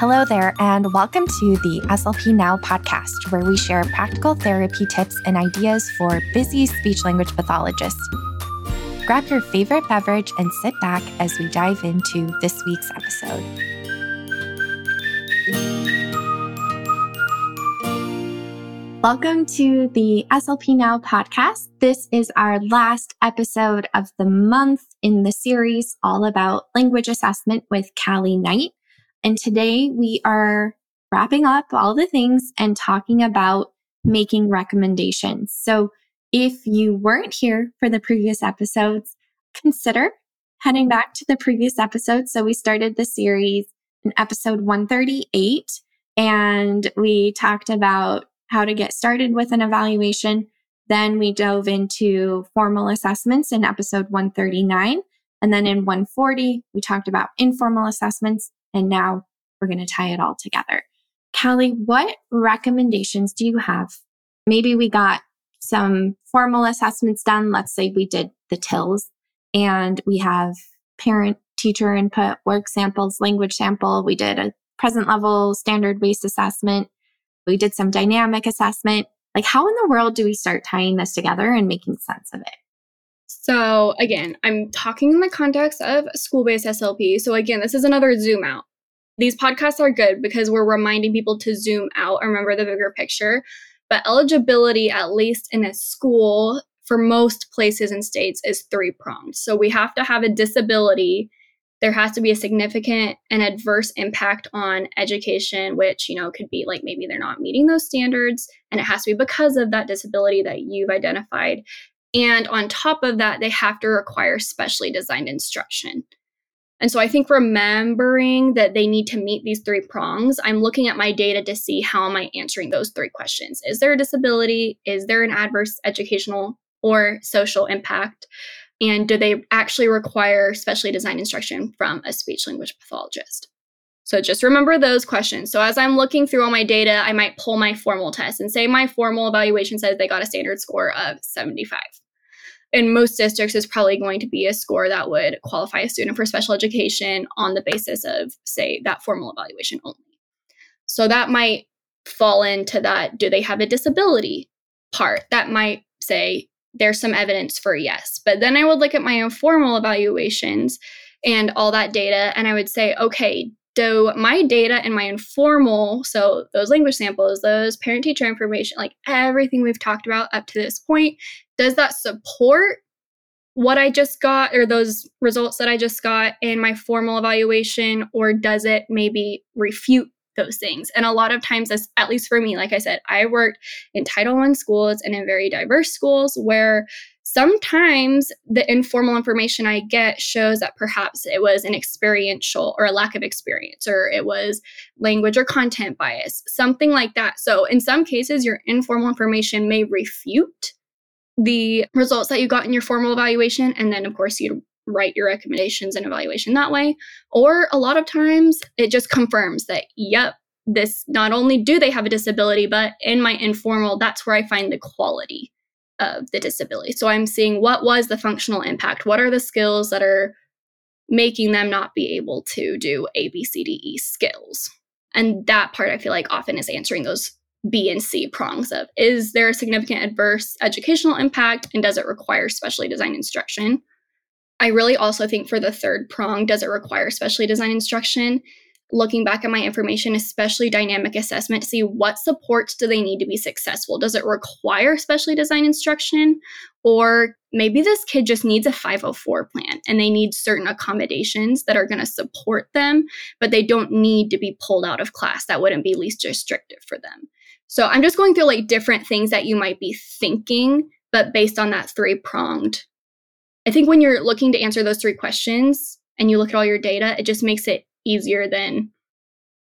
Hello there, and welcome to the SLP Now podcast, where we share practical therapy tips and ideas for busy speech language pathologists. Grab your favorite beverage and sit back as we dive into this week's episode. Welcome to the SLP Now podcast. This is our last episode of the month in the series all about language assessment with Kallie Knight. And today we are wrapping up all the things and talking about making recommendations. So if you weren't here for the previous episodes, consider heading back to the previous episodes. So we started the series in episode 138 and we talked about how to get started with an evaluation. Then we dove into formal assessments in episode 139. And then in 140, we talked about informal assessments. And now we're going to tie it all together. Kallie, what recommendations do you have? Maybe we got some formal assessments done. Let's say we did the TILLS and we have parent teacher input, work samples, language sample. We did a present level standard based assessment. We did some dynamic assessment. Like, how in the world do we start tying this together and making sense of it? So, again, I'm talking in the context of school based SLP. So, again, this is another zoom out. These podcasts are good because we're reminding people to zoom out remember the bigger picture. But eligibility, at least in a school, for most places and states, is three pronged. So, we have to have a disability there has to be a significant and adverse impact on education, which, you know, could be like maybe they're not meeting those standards. And it has to be because of that disability that you've identified. And on top of that, they have to require specially designed instruction. And so I think remembering that they need to meet these three prongs, I'm looking at my data to see how am I answering those three questions. Is there a disability? Is there an adverse educational or social impact? And do they actually require specially designed instruction from a speech language pathologist? So just remember those questions. So as I'm looking through all my data, I might pull my formal test and say my formal evaluation says they got a standard score of 75. In most districts, is probably going to be a score that would qualify a student for special education on the basis of, say, that formal evaluation only. So that might fall into that do they have a disability part? That might say there's some evidence for yes. But then I would look at my informal evaluations and all that data, and I would say, okay, do my data and my informal, so those language samples, those parent teacher information, like everything we've talked about up to this point, does that support what I just got or those results that I just got in my formal evaluation, or does it maybe refute those things. And a lot of times, as, at least for me, like I said, I worked in Title I schools and in very diverse schools where sometimes the informal information I get shows that perhaps it was an experiential or a lack of experience, or it was language or content bias, something like that. So, in some cases, your informal information may refute the results that you got in your formal evaluation. And then, of course, you write your recommendations and evaluation that way. Or a lot of times it just confirms that, yep, this not only do they have a disability, but in my informal, that's where I find the quality of the disability. So I'm seeing what was the functional impact? What are the skills that are making them not be able to do A, B, C, D, E skills? And that part I feel like often is answering those B and C prongs of is there a significant adverse educational impact and does it require specially designed instruction? I really also think for the third prong, does it require specially designed instruction? Looking back at my information, especially dynamic assessment, to see what supports do they need to be successful. Does it require specially designed instruction? Or maybe this kid just needs a 504 plan and they need certain accommodations that are going to support them, but they don't need to be pulled out of class. That wouldn't be least restrictive for them. So I'm just going through like different things that you might be thinking, but based on that three pronged I think when you're looking to answer those three questions and you look at all your data, it just makes it easier than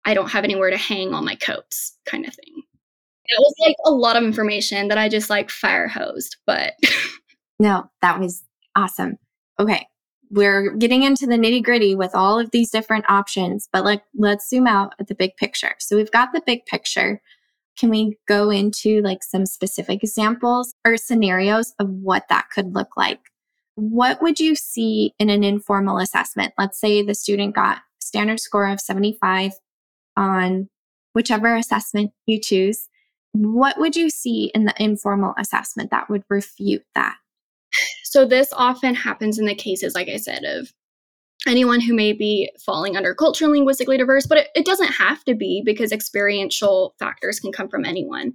I don't have anywhere to hang all my coats kind of thing. It was like a lot of information that I just like fire hosed, but no, that was awesome. Okay. We're getting into the nitty gritty with all of these different options, but like let's zoom out at the big picture. So we've got the big picture. Can we go into like some specific examples or scenarios of what that could look like? What would you see in an informal assessment? Let's say the student got a standard score of 75 on whichever assessment you choose, what would you see in the informal assessment that would refute that? So, this often happens in the cases, like I said, of anyone who may be falling under culturally linguistically diverse, but it, it doesn't have to be because experiential factors can come from anyone.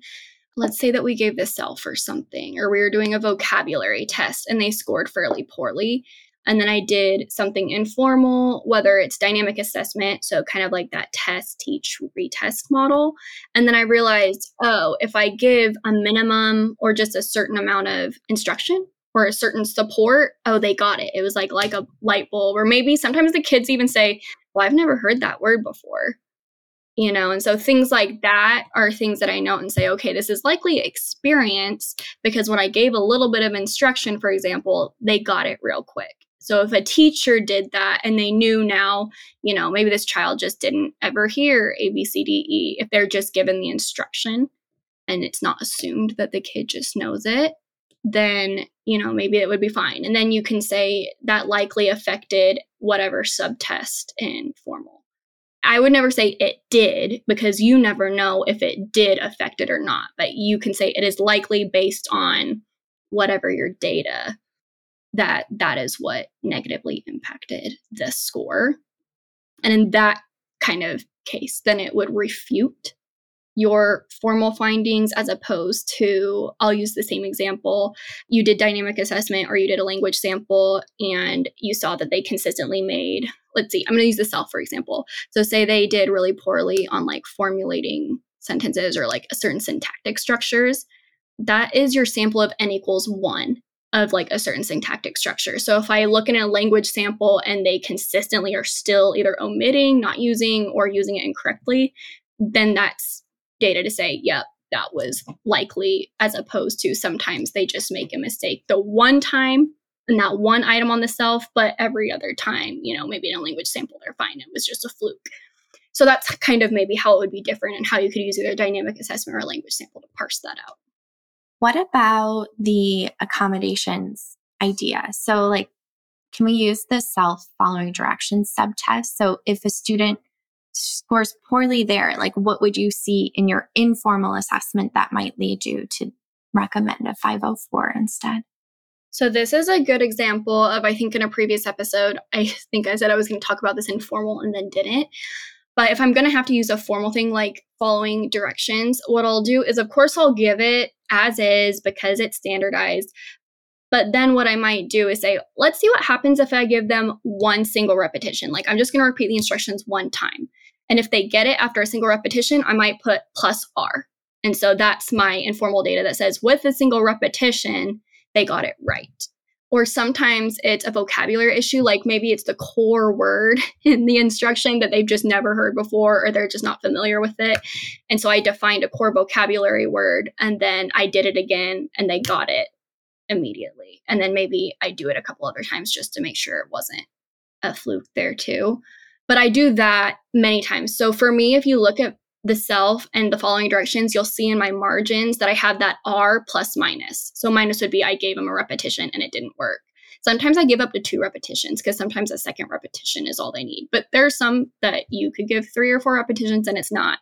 Let's say that we gave the CELF or something, or we were doing a vocabulary test and they scored fairly poorly. And then I did something informal, whether it's dynamic assessment, so kind of like that test, teach, retest model. And then I realized, oh, if I give a minimum or just a certain amount of instruction, or a certain support, oh, they got it. It was like like a light bulb. Or maybe sometimes the kids even say, Well, I've never heard that word before. You know, and so things like that are things that I note and say, okay, this is likely experience because when I gave a little bit of instruction, for example, they got it real quick. So if a teacher did that and they knew now, you know, maybe this child just didn't ever hear A, B, C, D, E, if they're just given the instruction and it's not assumed that the kid just knows it, then you know maybe it would be fine and then you can say that likely affected whatever subtest in formal i would never say it did because you never know if it did affect it or not but you can say it is likely based on whatever your data that that is what negatively impacted the score and in that kind of case then it would refute your formal findings as opposed to I'll use the same example. You did dynamic assessment or you did a language sample and you saw that they consistently made, let's see, I'm going to use the CELF for example. So say they did really poorly on like formulating sentences or like a certain syntactic structures. That is your sample of n equals 1 of like a certain syntactic structure. So if I look in a language sample and they consistently are still either omitting, not using, or using it incorrectly, then that's data to say, yep, that was likely, as opposed to sometimes they just make a mistake the one time that one item on the CELF, but every other time, you know, maybe in a language sample, they're fine. It was just a fluke. So that's kind of maybe how it would be different and how you could use either dynamic assessment or language sample to parse that out. What about the accommodations idea? So, like, can we use the CELF following directions subtest? So, if a student scores poorly there, like what would you see in your informal assessment that might lead you to recommend a 504 instead? So, this is a good example of, I think, in a previous episode, I think I said I was going to talk about this informal and then didn't. But if I'm going to have to use a formal thing like following directions, what I'll do is, of course, I'll give it as is because it's standardized. But then what I might do is say, let's see what happens if I give them one single repetition. Like I'm just going to repeat the instructions one time. And if they get it after a single repetition, I might put plus R. And so that's my informal data that says with a single repetition, they got it right. Or sometimes it's a vocabulary issue, like maybe it's the core word in the instruction that they've just never heard before or they're just not familiar with it. And so I defined a core vocabulary word and then I did it again and they got it immediately. And then maybe I do it a couple other times just to make sure it wasn't a fluke there too. But I do that many times. So for me, if you look at the CELF and the following directions, you'll see in my margins that I have that R plus minus. So minus would be I gave them a repetition and it didn't work. Sometimes I give up to two repetitions because sometimes a second repetition is all they need. But there's some that you could give three or four repetitions and it's not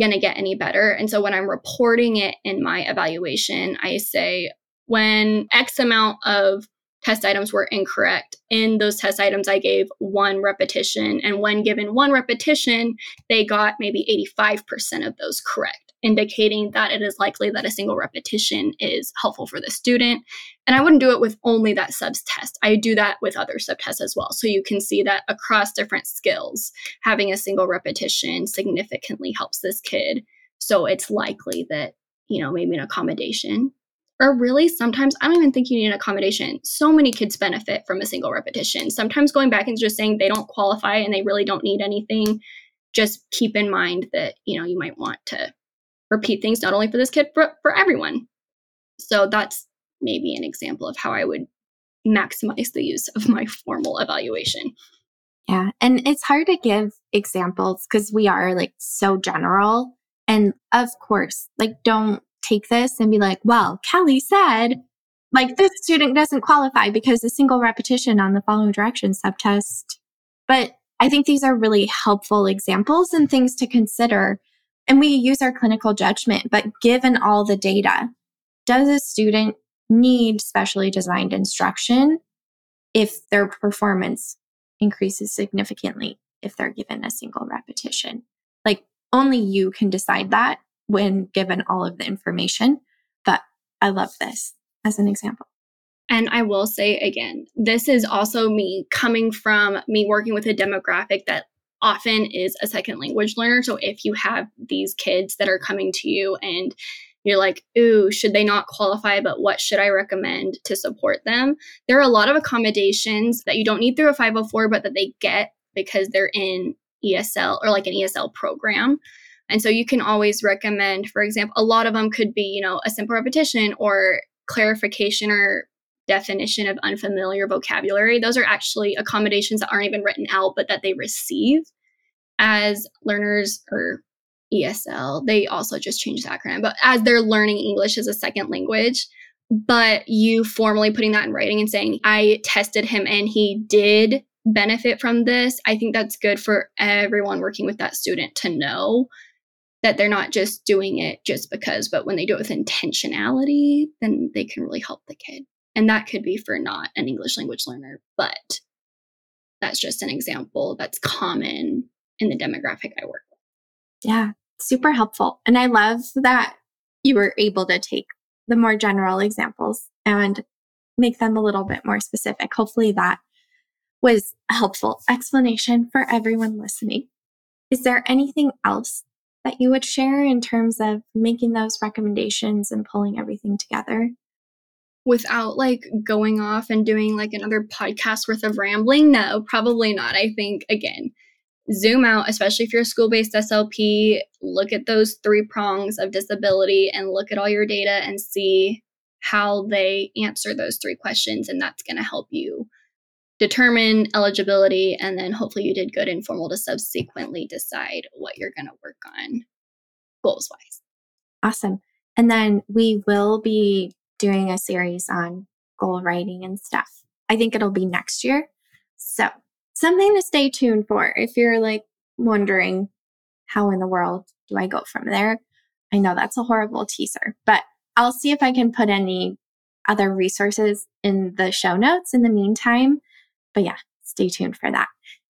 going to get any better. And so when I'm reporting it in my evaluation, I say when X amount of test items were incorrect. In those test items, I gave one repetition. And when given one repetition, they got maybe 85% of those correct, indicating that it is likely that a single repetition is helpful for the student. And I wouldn't do it with only that subs test. I do that with other subtests as well. So you can see that across different skills, having a single repetition significantly helps this kid. So it's likely that, you know, maybe an accommodation or really sometimes I don't even think you need an accommodation. So many kids benefit from a single repetition. Sometimes going back and just saying they don't qualify and they really don't need anything, just keep in mind that, you know, you might want to repeat things not only for this kid, but for everyone. So that's maybe an example of how I would maximize the use of my formal evaluation. Yeah. And it's hard to give examples because we are like so general. And of course, like don't take this and be like, well, Kelly said, like this student doesn't qualify because a single repetition on the following direction subtest. But I think these are really helpful examples and things to consider. And we use our clinical judgment, but given all the data, does a student need specially designed instruction if their performance increases significantly if they're given a single repetition? Like only you can decide that when given all of the information. But I love this as an example. And I will say again, this is also me coming from me working with a demographic that often is a second language learner. So if you have these kids that are coming to you and you're like, ooh, should they not qualify? But what should I recommend to support them? There are a lot of accommodations that you don't need through a 504, but that they get because they're in ESL or like an ESL program. And so you can always recommend, for example, a lot of them could be, you know, a simple repetition or clarification or definition of unfamiliar vocabulary. Those are actually accommodations that aren't even written out, but that they receive as learners or ESL. They also just changed the acronym, but as they're learning English as a second language. But you formally putting that in writing and saying, I tested him and he did benefit from this. I think that's good for everyone working with that student to know that they're not just doing it just because, but when they do it with intentionality, then they can really help the kid. And that could be for not an English language learner, but that's just an example that's common in the demographic I work with. Yeah, super helpful. And I love that you were able to take the more general examples and make them a little bit more specific. Hopefully, that was a helpful explanation for everyone listening. Is there anything else that you would share in terms of making those recommendations and pulling everything together? without like going off and doing like another podcast worth of rambling no probably not i think again zoom out especially if you're a school-based slp look at those three prongs of disability and look at all your data and see how they answer those three questions and that's going to help you determine eligibility and then hopefully you did good informal to subsequently decide what you're going to work on goals wise awesome and then we will be doing a series on goal writing and stuff. I think it'll be next year. So, something to stay tuned for if you're like wondering how in the world do I go from there? I know that's a horrible teaser, but I'll see if I can put any other resources in the show notes in the meantime. But yeah, stay tuned for that.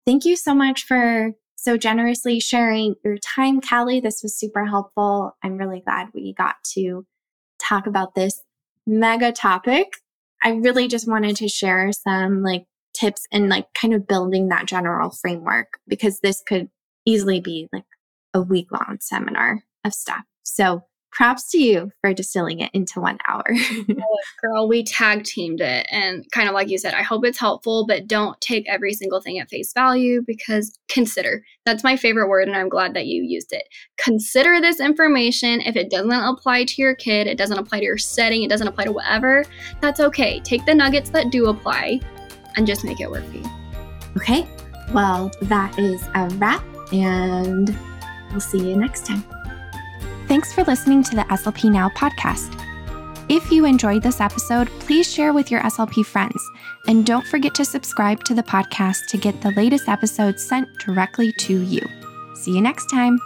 Thank you so much for so generously sharing your time, Kallie. This was super helpful. I'm really glad we got to talk about this mega topic. I really just wanted to share some like tips and like kind of building that general framework because this could easily be like a week long seminar of stuff. So props to you for distilling it into one hour. Oh, girl, we tag teamed it. And kind of like you said, I hope it's helpful, but don't take every single thing at face value because consider. That's my favorite word, and I'm glad that you used it. Consider this information. If it doesn't apply to your kid, it doesn't apply to your setting, it doesn't apply to whatever, that's okay. Take the nuggets that do apply and just make it work for you. Okay. Well, that is a wrap, and we'll see you next time. Thanks for listening to the SLP Now podcast. If you enjoyed this episode, please share with your SLP friends. And don't forget to subscribe to the podcast to get the latest episodes sent directly to you. See you next time.